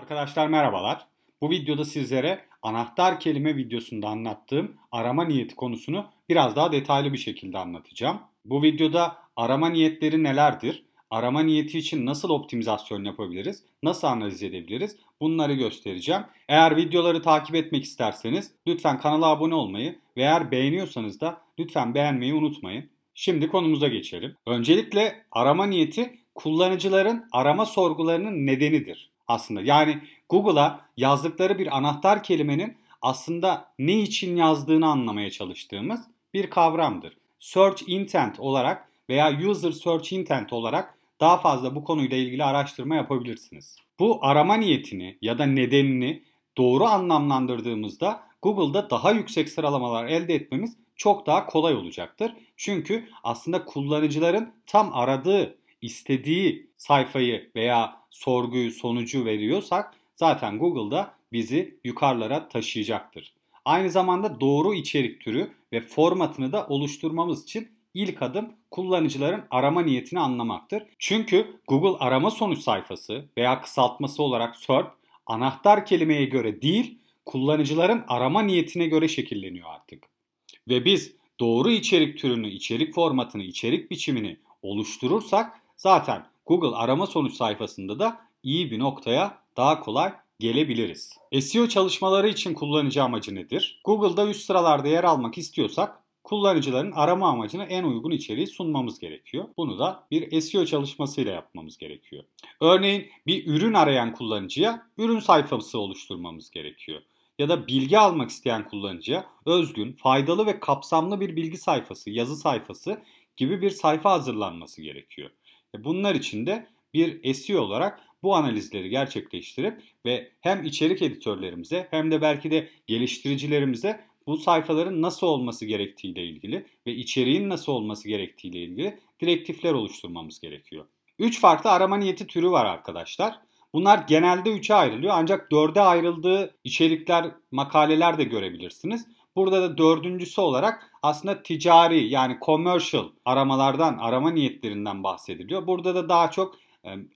Arkadaşlar merhabalar. Bu videoda sizlere anahtar kelime videosunda anlattığım arama niyeti konusunu biraz daha detaylı bir şekilde anlatacağım. Bu videoda arama niyetleri nelerdir? Arama niyeti için nasıl optimizasyon yapabiliriz? Nasıl analiz edebiliriz? Bunları göstereceğim. Eğer videoları takip etmek isterseniz lütfen kanala abone olmayı ve eğer beğeniyorsanız da lütfen beğenmeyi unutmayın. Şimdi konumuza geçelim. Öncelikle arama niyeti kullanıcıların arama sorgularının nedenidir aslında. Yani Google'a yazdıkları bir anahtar kelimenin aslında ne için yazdığını anlamaya çalıştığımız bir kavramdır. Search intent olarak veya user search intent olarak daha fazla bu konuyla ilgili araştırma yapabilirsiniz. Bu arama niyetini ya da nedenini doğru anlamlandırdığımızda Google'da daha yüksek sıralamalar elde etmemiz çok daha kolay olacaktır. Çünkü aslında kullanıcıların tam aradığı, istediği sayfayı veya sorguyu, sonucu veriyorsak zaten Google'da bizi yukarılara taşıyacaktır. Aynı zamanda doğru içerik türü ve formatını da oluşturmamız için ilk adım kullanıcıların arama niyetini anlamaktır. Çünkü Google arama sonuç sayfası veya kısaltması olarak SERP anahtar kelimeye göre değil, kullanıcıların arama niyetine göre şekilleniyor artık. Ve biz doğru içerik türünü, içerik formatını, içerik biçimini oluşturursak zaten Google arama sonuç sayfasında da iyi bir noktaya daha kolay gelebiliriz. SEO çalışmaları için kullanıcı amacı nedir? Google'da üst sıralarda yer almak istiyorsak kullanıcıların arama amacına en uygun içeriği sunmamız gerekiyor. Bunu da bir SEO çalışmasıyla yapmamız gerekiyor. Örneğin bir ürün arayan kullanıcıya ürün sayfası oluşturmamız gerekiyor. Ya da bilgi almak isteyen kullanıcıya özgün, faydalı ve kapsamlı bir bilgi sayfası, yazı sayfası gibi bir sayfa hazırlanması gerekiyor. E, bunlar için de bir SEO olarak bu analizleri gerçekleştirip ve hem içerik editörlerimize hem de belki de geliştiricilerimize bu sayfaların nasıl olması gerektiğiyle ilgili ve içeriğin nasıl olması gerektiğiyle ilgili direktifler oluşturmamız gerekiyor. 3 farklı arama niyeti türü var arkadaşlar. Bunlar genelde 3'e ayrılıyor ancak 4'e ayrıldığı içerikler, makaleler de görebilirsiniz. Burada da dördüncüsü olarak aslında ticari yani commercial aramalardan, arama niyetlerinden bahsediliyor. Burada da daha çok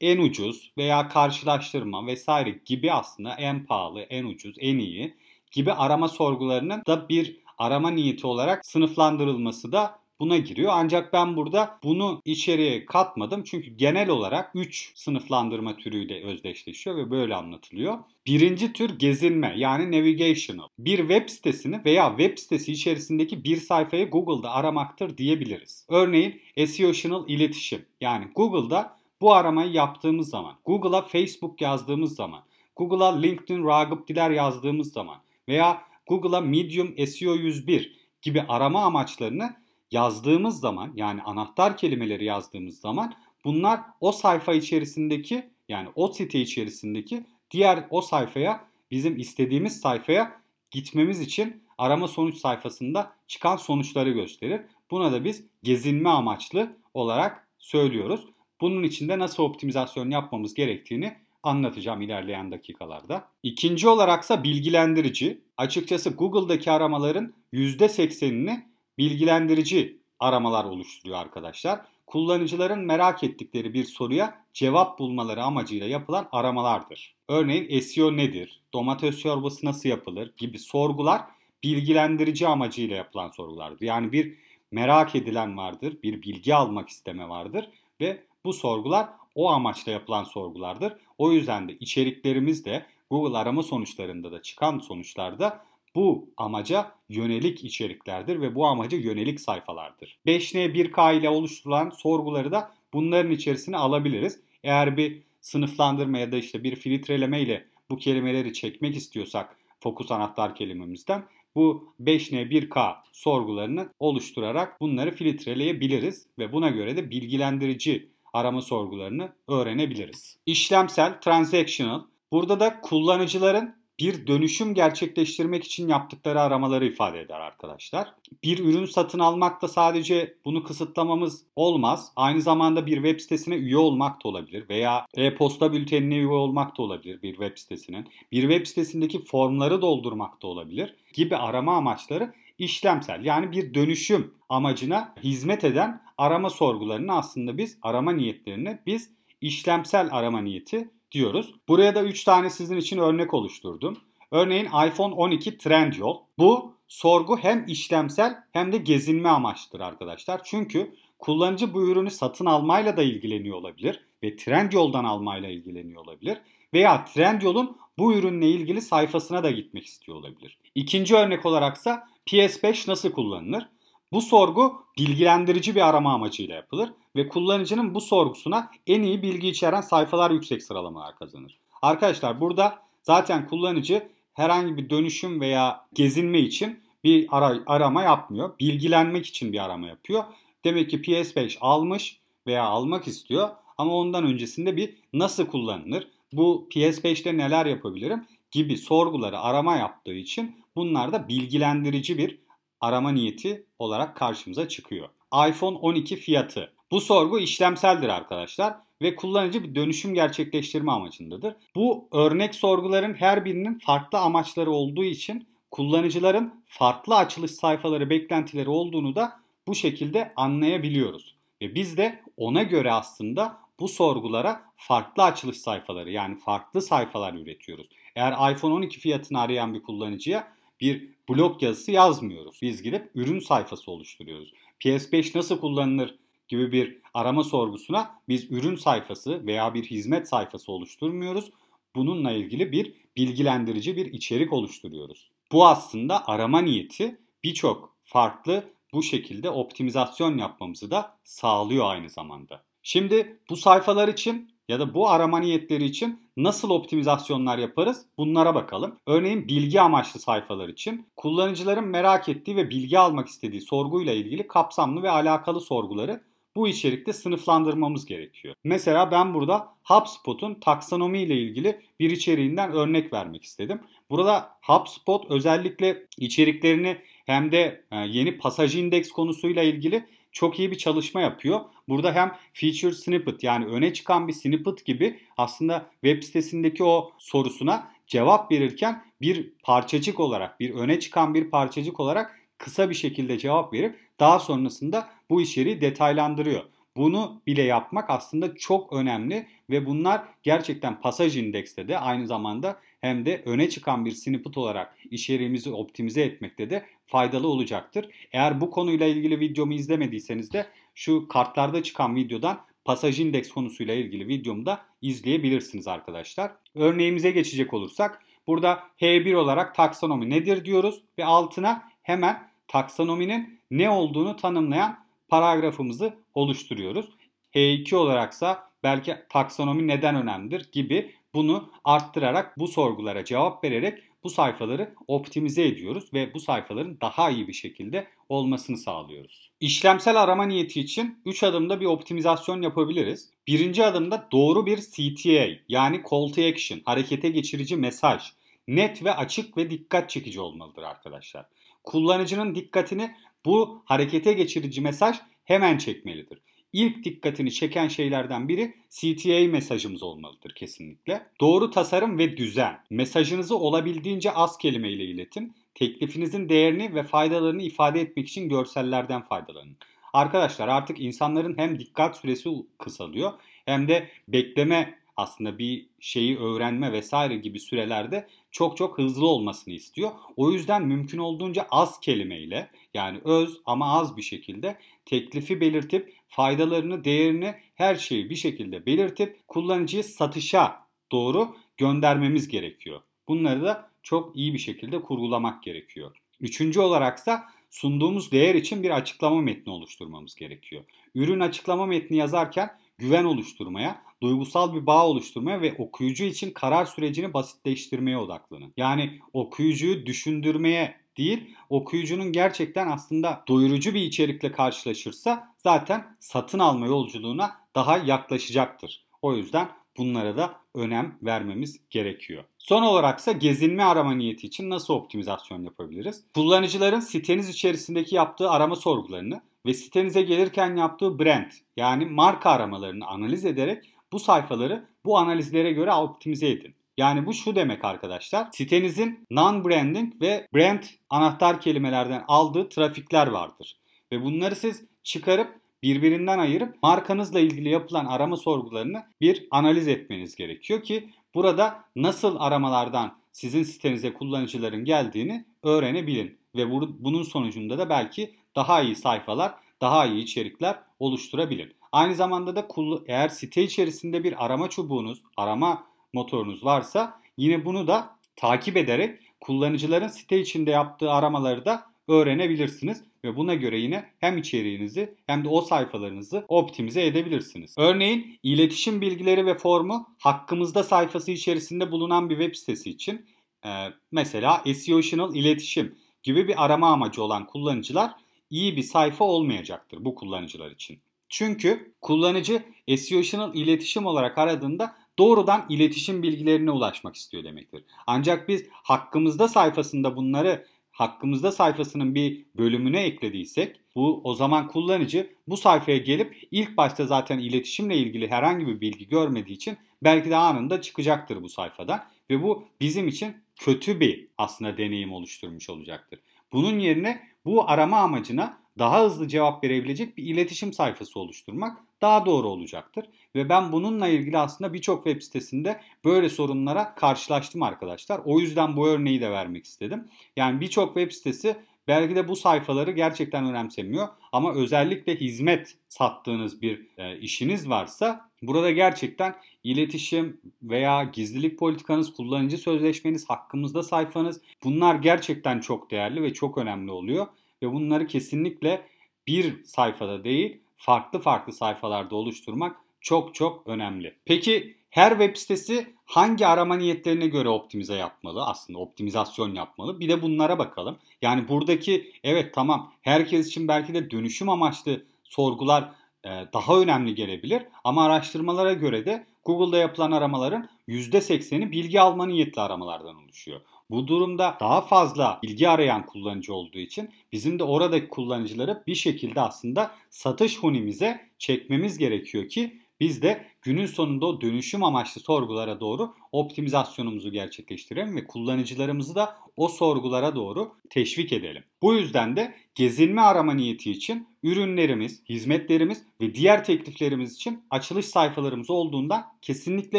en ucuz veya karşılaştırma vesaire gibi aslında en pahalı, en ucuz, en iyi gibi arama sorgularının da bir arama niyeti olarak sınıflandırılması da buna giriyor. Ancak ben burada bunu içeriye katmadım. Çünkü genel olarak 3 sınıflandırma türüyle özdeşleşiyor ve böyle anlatılıyor. Birinci tür gezinme yani navigational. Bir web sitesini veya web sitesi içerisindeki bir sayfayı Google'da aramaktır diyebiliriz. Örneğin SEO'tional iletişim. Yani Google'da bu aramayı yaptığımız zaman, Google'a Facebook yazdığımız zaman, Google'a LinkedIn Ragıp Diler yazdığımız zaman veya Google'a Medium SEO 101 gibi arama amaçlarını yazdığımız zaman yani anahtar kelimeleri yazdığımız zaman bunlar o sayfa içerisindeki yani o site içerisindeki diğer o sayfaya bizim istediğimiz sayfaya gitmemiz için arama sonuç sayfasında çıkan sonuçları gösterir. Buna da biz gezinme amaçlı olarak söylüyoruz. Bunun için de nasıl optimizasyon yapmamız gerektiğini anlatacağım ilerleyen dakikalarda. İkinci olaraksa bilgilendirici. Açıkçası Google'daki aramaların %80'ini bilgilendirici aramalar oluşturuyor arkadaşlar. Kullanıcıların merak ettikleri bir soruya cevap bulmaları amacıyla yapılan aramalardır. Örneğin SEO nedir, domates çorbası nasıl yapılır gibi sorgular bilgilendirici amacıyla yapılan sorgulardır. Yani bir merak edilen vardır, bir bilgi almak isteme vardır ve bu sorgular o amaçla yapılan sorgulardır. O yüzden de içeriklerimiz de Google arama sonuçlarında da çıkan sonuçlarda bu amaca yönelik içeriklerdir ve bu amaca yönelik sayfalardır. 5N 1K ile oluşturulan sorguları da bunların içerisine alabiliriz. Eğer bir sınıflandırma ya da işte bir filtreleme ile bu kelimeleri çekmek istiyorsak fokus anahtar kelimemizden bu 5N 1K sorgularını oluşturarak bunları filtreleyebiliriz ve buna göre de bilgilendirici arama sorgularını öğrenebiliriz. İşlemsel, transactional. Burada da kullanıcıların bir dönüşüm gerçekleştirmek için yaptıkları aramaları ifade eder arkadaşlar. Bir ürün satın almakta sadece bunu kısıtlamamız olmaz. Aynı zamanda bir web sitesine üye olmak da olabilir veya e-posta bültenine üye olmak da olabilir bir web sitesinin. Bir web sitesindeki formları doldurmak da olabilir gibi arama amaçları işlemsel yani bir dönüşüm amacına hizmet eden arama sorgularını aslında biz arama niyetlerini biz işlemsel arama niyeti diyoruz. Buraya da 3 tane sizin için örnek oluşturdum. Örneğin iPhone 12 Trendyol. Bu sorgu hem işlemsel hem de gezinme amaçlıdır arkadaşlar. Çünkü kullanıcı bu ürünü satın almayla da ilgileniyor olabilir ve Trendyol'dan almayla ilgileniyor olabilir veya Trendyol'un bu ürünle ilgili sayfasına da gitmek istiyor olabilir. İkinci örnek olaraksa PS5 nasıl kullanılır? Bu sorgu bilgilendirici bir arama amacıyla yapılır ve kullanıcının bu sorgusuna en iyi bilgi içeren sayfalar yüksek sıralamalar kazanır. Arkadaşlar burada zaten kullanıcı herhangi bir dönüşüm veya gezinme için bir ara, arama yapmıyor. Bilgilenmek için bir arama yapıyor. Demek ki PS5 almış veya almak istiyor ama ondan öncesinde bir nasıl kullanılır, bu PS5'te neler yapabilirim gibi sorguları arama yaptığı için bunlar da bilgilendirici bir arama niyeti olarak karşımıza çıkıyor. iPhone 12 fiyatı. Bu sorgu işlemseldir arkadaşlar ve kullanıcı bir dönüşüm gerçekleştirme amacındadır. Bu örnek sorguların her birinin farklı amaçları olduğu için kullanıcıların farklı açılış sayfaları beklentileri olduğunu da bu şekilde anlayabiliyoruz. Ve biz de ona göre aslında bu sorgulara farklı açılış sayfaları yani farklı sayfalar üretiyoruz. Eğer iPhone 12 fiyatını arayan bir kullanıcıya bir blog yazısı yazmıyoruz. Biz gidip ürün sayfası oluşturuyoruz. PS5 nasıl kullanılır gibi bir arama sorgusuna biz ürün sayfası veya bir hizmet sayfası oluşturmuyoruz. Bununla ilgili bir bilgilendirici bir içerik oluşturuyoruz. Bu aslında arama niyeti birçok farklı bu şekilde optimizasyon yapmamızı da sağlıyor aynı zamanda. Şimdi bu sayfalar için ya da bu arama niyetleri için nasıl optimizasyonlar yaparız? Bunlara bakalım. Örneğin bilgi amaçlı sayfalar için kullanıcıların merak ettiği ve bilgi almak istediği sorguyla ilgili kapsamlı ve alakalı sorguları bu içerikte sınıflandırmamız gerekiyor. Mesela ben burada HubSpot'un taksonomi ile ilgili bir içeriğinden örnek vermek istedim. Burada HubSpot özellikle içeriklerini hem de e, yeni pasaj indeks konusuyla ilgili çok iyi bir çalışma yapıyor. Burada hem feature snippet yani öne çıkan bir snippet gibi aslında web sitesindeki o sorusuna cevap verirken bir parçacık olarak, bir öne çıkan bir parçacık olarak kısa bir şekilde cevap verip daha sonrasında bu içeriği detaylandırıyor. Bunu bile yapmak aslında çok önemli ve bunlar gerçekten pasaj indekste de aynı zamanda hem de öne çıkan bir snippet olarak içeriğimizi optimize etmekte de faydalı olacaktır. Eğer bu konuyla ilgili videomu izlemediyseniz de şu kartlarda çıkan videodan pasaj indeks konusuyla ilgili videomu da izleyebilirsiniz arkadaşlar. Örneğimize geçecek olursak burada H1 olarak taksonomi nedir diyoruz ve altına hemen taksonominin ne olduğunu tanımlayan paragrafımızı oluşturuyoruz. H2 olaraksa belki taksonomi neden önemlidir gibi bunu arttırarak bu sorgulara cevap vererek bu sayfaları optimize ediyoruz ve bu sayfaların daha iyi bir şekilde olmasını sağlıyoruz. İşlemsel arama niyeti için 3 adımda bir optimizasyon yapabiliriz. Birinci adımda doğru bir CTA yani Call to Action, harekete geçirici mesaj, net ve açık ve dikkat çekici olmalıdır arkadaşlar. Kullanıcının dikkatini bu harekete geçirici mesaj hemen çekmelidir. İlk dikkatini çeken şeylerden biri CTA mesajımız olmalıdır kesinlikle. Doğru tasarım ve düzen. Mesajınızı olabildiğince az kelimeyle iletin. Teklifinizin değerini ve faydalarını ifade etmek için görsellerden faydalanın. Arkadaşlar artık insanların hem dikkat süresi kısalıyor hem de bekleme aslında bir şeyi öğrenme vesaire gibi sürelerde çok çok hızlı olmasını istiyor. O yüzden mümkün olduğunca az kelimeyle yani öz ama az bir şekilde teklifi belirtip faydalarını, değerini her şeyi bir şekilde belirtip kullanıcıyı satışa doğru göndermemiz gerekiyor. Bunları da çok iyi bir şekilde kurgulamak gerekiyor. Üçüncü olaraksa sunduğumuz değer için bir açıklama metni oluşturmamız gerekiyor. Ürün açıklama metni yazarken güven oluşturmaya, duygusal bir bağ oluşturmaya ve okuyucu için karar sürecini basitleştirmeye odaklanın. Yani okuyucuyu düşündürmeye değil, okuyucunun gerçekten aslında doyurucu bir içerikle karşılaşırsa zaten satın alma yolculuğuna daha yaklaşacaktır. O yüzden bunlara da önem vermemiz gerekiyor. Son olaraksa gezinme arama niyeti için nasıl optimizasyon yapabiliriz? Kullanıcıların siteniz içerisindeki yaptığı arama sorgularını ve sitenize gelirken yaptığı brand yani marka aramalarını analiz ederek bu sayfaları bu analizlere göre optimize edin. Yani bu şu demek arkadaşlar. Sitenizin non-branding ve brand anahtar kelimelerden aldığı trafikler vardır. Ve bunları siz çıkarıp birbirinden ayırıp markanızla ilgili yapılan arama sorgularını bir analiz etmeniz gerekiyor ki burada nasıl aramalardan sizin sitenize kullanıcıların geldiğini öğrenebilin ve bunun sonucunda da belki daha iyi sayfalar, daha iyi içerikler oluşturabilin. Aynı zamanda da eğer site içerisinde bir arama çubuğunuz, arama motorunuz varsa yine bunu da takip ederek kullanıcıların site içinde yaptığı aramaları da öğrenebilirsiniz ve buna göre yine hem içeriğinizi hem de o sayfalarınızı optimize edebilirsiniz. Örneğin iletişim bilgileri ve formu hakkımızda sayfası içerisinde bulunan bir web sitesi için e, mesela SEO'tional iletişim gibi bir arama amacı olan kullanıcılar iyi bir sayfa olmayacaktır bu kullanıcılar için. Çünkü kullanıcı SEO'tional iletişim olarak aradığında doğrudan iletişim bilgilerine ulaşmak istiyor demektir. Ancak biz hakkımızda sayfasında bunları hakkımızda sayfasının bir bölümüne eklediysek bu o zaman kullanıcı bu sayfaya gelip ilk başta zaten iletişimle ilgili herhangi bir bilgi görmediği için belki de anında çıkacaktır bu sayfadan ve bu bizim için kötü bir aslında deneyim oluşturmuş olacaktır. Bunun yerine bu arama amacına daha hızlı cevap verebilecek bir iletişim sayfası oluşturmak daha doğru olacaktır. Ve ben bununla ilgili aslında birçok web sitesinde böyle sorunlara karşılaştım arkadaşlar. O yüzden bu örneği de vermek istedim. Yani birçok web sitesi belki de bu sayfaları gerçekten önemsemiyor ama özellikle hizmet sattığınız bir e, işiniz varsa burada gerçekten iletişim veya gizlilik politikanız, kullanıcı sözleşmeniz, hakkımızda sayfanız bunlar gerçekten çok değerli ve çok önemli oluyor ve bunları kesinlikle bir sayfada değil farklı farklı sayfalarda oluşturmak çok çok önemli. Peki her web sitesi hangi arama niyetlerine göre optimize yapmalı? Aslında optimizasyon yapmalı. Bir de bunlara bakalım. Yani buradaki evet tamam herkes için belki de dönüşüm amaçlı sorgular e, daha önemli gelebilir. Ama araştırmalara göre de Google'da yapılan aramaların %80'i bilgi alma niyetli aramalardan oluşuyor. Bu durumda daha fazla bilgi arayan kullanıcı olduğu için bizim de oradaki kullanıcıları bir şekilde aslında satış hunimize çekmemiz gerekiyor ki biz de günün sonunda o dönüşüm amaçlı sorgulara doğru optimizasyonumuzu gerçekleştirelim ve kullanıcılarımızı da o sorgulara doğru teşvik edelim. Bu yüzden de gezinme arama niyeti için ürünlerimiz, hizmetlerimiz ve diğer tekliflerimiz için açılış sayfalarımız olduğundan kesinlikle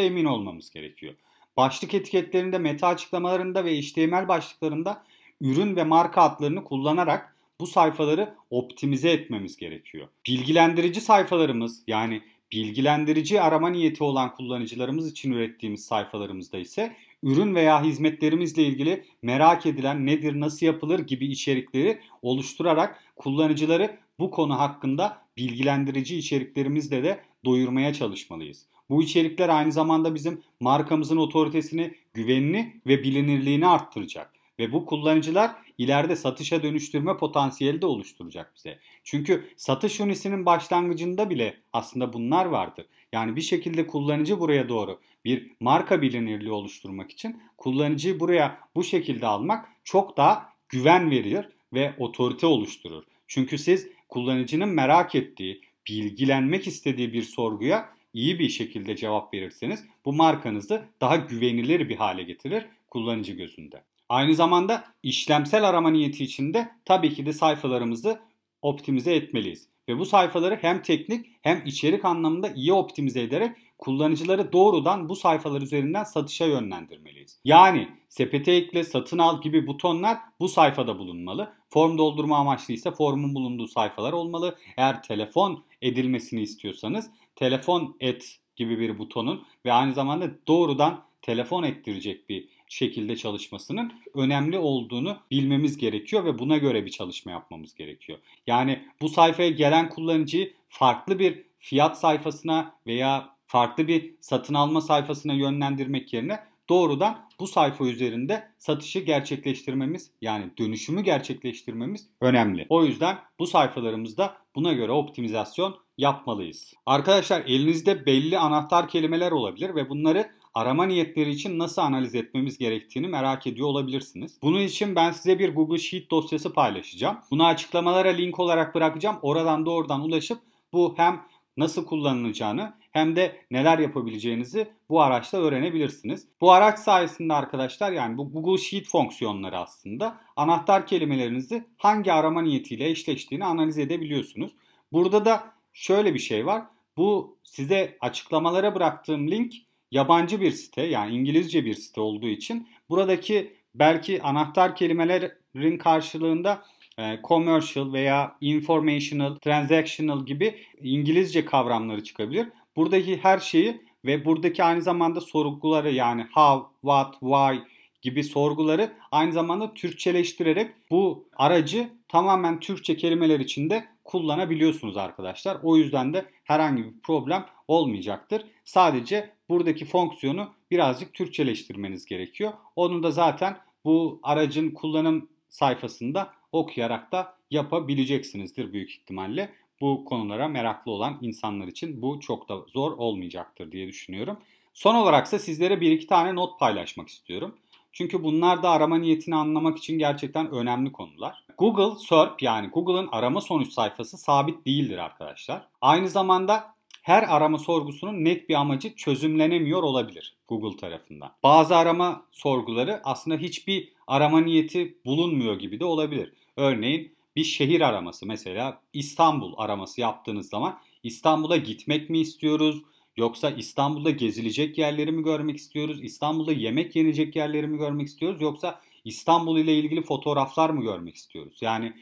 emin olmamız gerekiyor. Başlık etiketlerinde, meta açıklamalarında ve HTML başlıklarında ürün ve marka adlarını kullanarak bu sayfaları optimize etmemiz gerekiyor. Bilgilendirici sayfalarımız yani bilgilendirici arama niyeti olan kullanıcılarımız için ürettiğimiz sayfalarımızda ise ürün veya hizmetlerimizle ilgili merak edilen nedir, nasıl yapılır gibi içerikleri oluşturarak kullanıcıları bu konu hakkında bilgilendirici içeriklerimizle de doyurmaya çalışmalıyız. Bu içerikler aynı zamanda bizim markamızın otoritesini, güvenini ve bilinirliğini arttıracak. Ve bu kullanıcılar ileride satışa dönüştürme potansiyeli de oluşturacak bize. Çünkü satış unisinin başlangıcında bile aslında bunlar vardır. Yani bir şekilde kullanıcı buraya doğru bir marka bilinirliği oluşturmak için kullanıcıyı buraya bu şekilde almak çok daha güven verir ve otorite oluşturur. Çünkü siz kullanıcının merak ettiği, bilgilenmek istediği bir sorguya iyi bir şekilde cevap verirseniz bu markanızı daha güvenilir bir hale getirir kullanıcı gözünde. Aynı zamanda işlemsel arama niyeti için de tabii ki de sayfalarımızı optimize etmeliyiz. Ve bu sayfaları hem teknik hem içerik anlamında iyi optimize ederek kullanıcıları doğrudan bu sayfalar üzerinden satışa yönlendirmeliyiz. Yani sepete ekle, satın al gibi butonlar bu sayfada bulunmalı. Form doldurma amaçlı ise formun bulunduğu sayfalar olmalı. Eğer telefon edilmesini istiyorsanız telefon et gibi bir butonun ve aynı zamanda doğrudan telefon ettirecek bir şekilde çalışmasının önemli olduğunu bilmemiz gerekiyor ve buna göre bir çalışma yapmamız gerekiyor. Yani bu sayfaya gelen kullanıcıyı farklı bir fiyat sayfasına veya farklı bir satın alma sayfasına yönlendirmek yerine doğrudan bu sayfa üzerinde satışı gerçekleştirmemiz yani dönüşümü gerçekleştirmemiz önemli. O yüzden bu sayfalarımızda buna göre optimizasyon yapmalıyız. Arkadaşlar elinizde belli anahtar kelimeler olabilir ve bunları arama niyetleri için nasıl analiz etmemiz gerektiğini merak ediyor olabilirsiniz. Bunun için ben size bir Google Sheet dosyası paylaşacağım. Bunu açıklamalara link olarak bırakacağım. Oradan doğrudan ulaşıp bu hem nasıl kullanılacağını hem de neler yapabileceğinizi bu araçta öğrenebilirsiniz. Bu araç sayesinde arkadaşlar yani bu Google Sheet fonksiyonları aslında anahtar kelimelerinizi hangi arama niyetiyle eşleştiğini analiz edebiliyorsunuz. Burada da şöyle bir şey var. Bu size açıklamalara bıraktığım link yabancı bir site yani İngilizce bir site olduğu için buradaki belki anahtar kelimelerin karşılığında e, commercial veya informational, transactional gibi İngilizce kavramları çıkabilir. Buradaki her şeyi ve buradaki aynı zamanda sorguları yani how, what, why gibi sorguları aynı zamanda Türkçeleştirerek bu aracı tamamen Türkçe kelimeler içinde kullanabiliyorsunuz arkadaşlar. O yüzden de herhangi bir problem olmayacaktır. Sadece buradaki fonksiyonu birazcık Türkçeleştirmeniz gerekiyor. Onu da zaten bu aracın kullanım sayfasında okuyarak da yapabileceksinizdir büyük ihtimalle. Bu konulara meraklı olan insanlar için bu çok da zor olmayacaktır diye düşünüyorum. Son olarak ise sizlere bir iki tane not paylaşmak istiyorum. Çünkü bunlar da arama niyetini anlamak için gerçekten önemli konular. Google SERP yani Google'ın arama sonuç sayfası sabit değildir arkadaşlar. Aynı zamanda her arama sorgusunun net bir amacı çözümlenemiyor olabilir Google tarafından. Bazı arama sorguları aslında hiçbir arama niyeti bulunmuyor gibi de olabilir. Örneğin bir şehir araması mesela İstanbul araması yaptığınız zaman İstanbul'a gitmek mi istiyoruz? Yoksa İstanbul'da gezilecek yerleri mi görmek istiyoruz? İstanbul'da yemek yenecek yerleri mi görmek istiyoruz? Yoksa İstanbul ile ilgili fotoğraflar mı görmek istiyoruz? Yani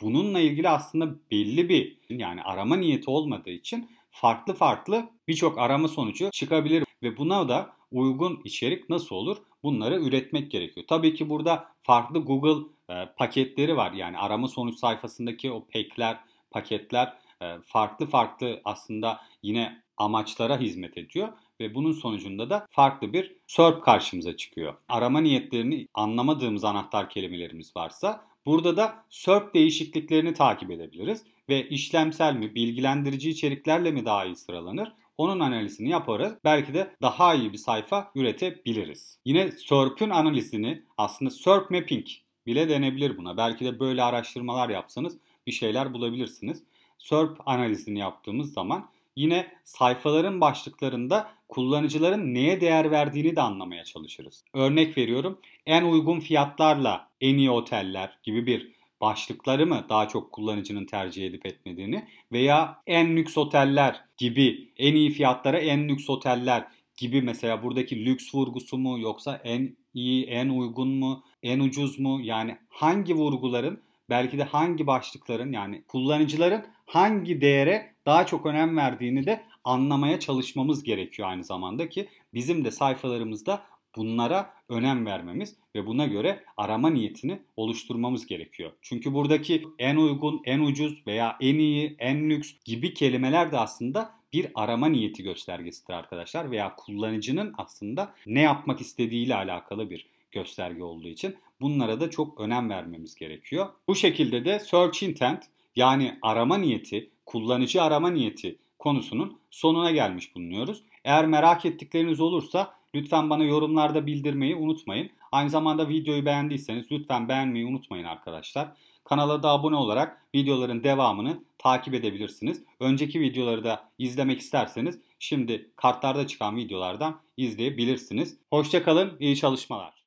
bununla ilgili aslında belli bir yani arama niyeti olmadığı için farklı farklı birçok arama sonucu çıkabilir ve buna da uygun içerik nasıl olur? Bunları üretmek gerekiyor. Tabii ki burada farklı Google e, paketleri var. Yani arama sonuç sayfasındaki o pack'ler, paketler e, farklı farklı aslında yine amaçlara hizmet ediyor ve bunun sonucunda da farklı bir SERP karşımıza çıkıyor. Arama niyetlerini anlamadığımız anahtar kelimelerimiz varsa burada da SERP değişikliklerini takip edebiliriz ve işlemsel mi, bilgilendirici içeriklerle mi daha iyi sıralanır? Onun analizini yaparız. Belki de daha iyi bir sayfa üretebiliriz. Yine SERP'ün analizini aslında SERP mapping bile denebilir buna. Belki de böyle araştırmalar yapsanız bir şeyler bulabilirsiniz. SERP analizini yaptığımız zaman yine sayfaların başlıklarında kullanıcıların neye değer verdiğini de anlamaya çalışırız. Örnek veriyorum en uygun fiyatlarla en iyi oteller gibi bir başlıkları mı daha çok kullanıcının tercih edip etmediğini veya en lüks oteller gibi en iyi fiyatlara en lüks oteller gibi mesela buradaki lüks vurgusu mu yoksa en iyi, en uygun mu, en ucuz mu? Yani hangi vurguların belki de hangi başlıkların yani kullanıcıların hangi değere daha çok önem verdiğini de anlamaya çalışmamız gerekiyor aynı zamanda ki bizim de sayfalarımızda bunlara önem vermemiz ve buna göre arama niyetini oluşturmamız gerekiyor. Çünkü buradaki en uygun, en ucuz veya en iyi, en lüks gibi kelimeler de aslında bir arama niyeti göstergesidir arkadaşlar veya kullanıcının aslında ne yapmak istediğiyle alakalı bir gösterge olduğu için bunlara da çok önem vermemiz gerekiyor. Bu şekilde de search intent yani arama niyeti, kullanıcı arama niyeti konusunun sonuna gelmiş bulunuyoruz. Eğer merak ettikleriniz olursa lütfen bana yorumlarda bildirmeyi unutmayın. Aynı zamanda videoyu beğendiyseniz lütfen beğenmeyi unutmayın arkadaşlar. Kanala da abone olarak videoların devamını takip edebilirsiniz. Önceki videoları da izlemek isterseniz şimdi kartlarda çıkan videolardan izleyebilirsiniz. Hoşçakalın, iyi çalışmalar.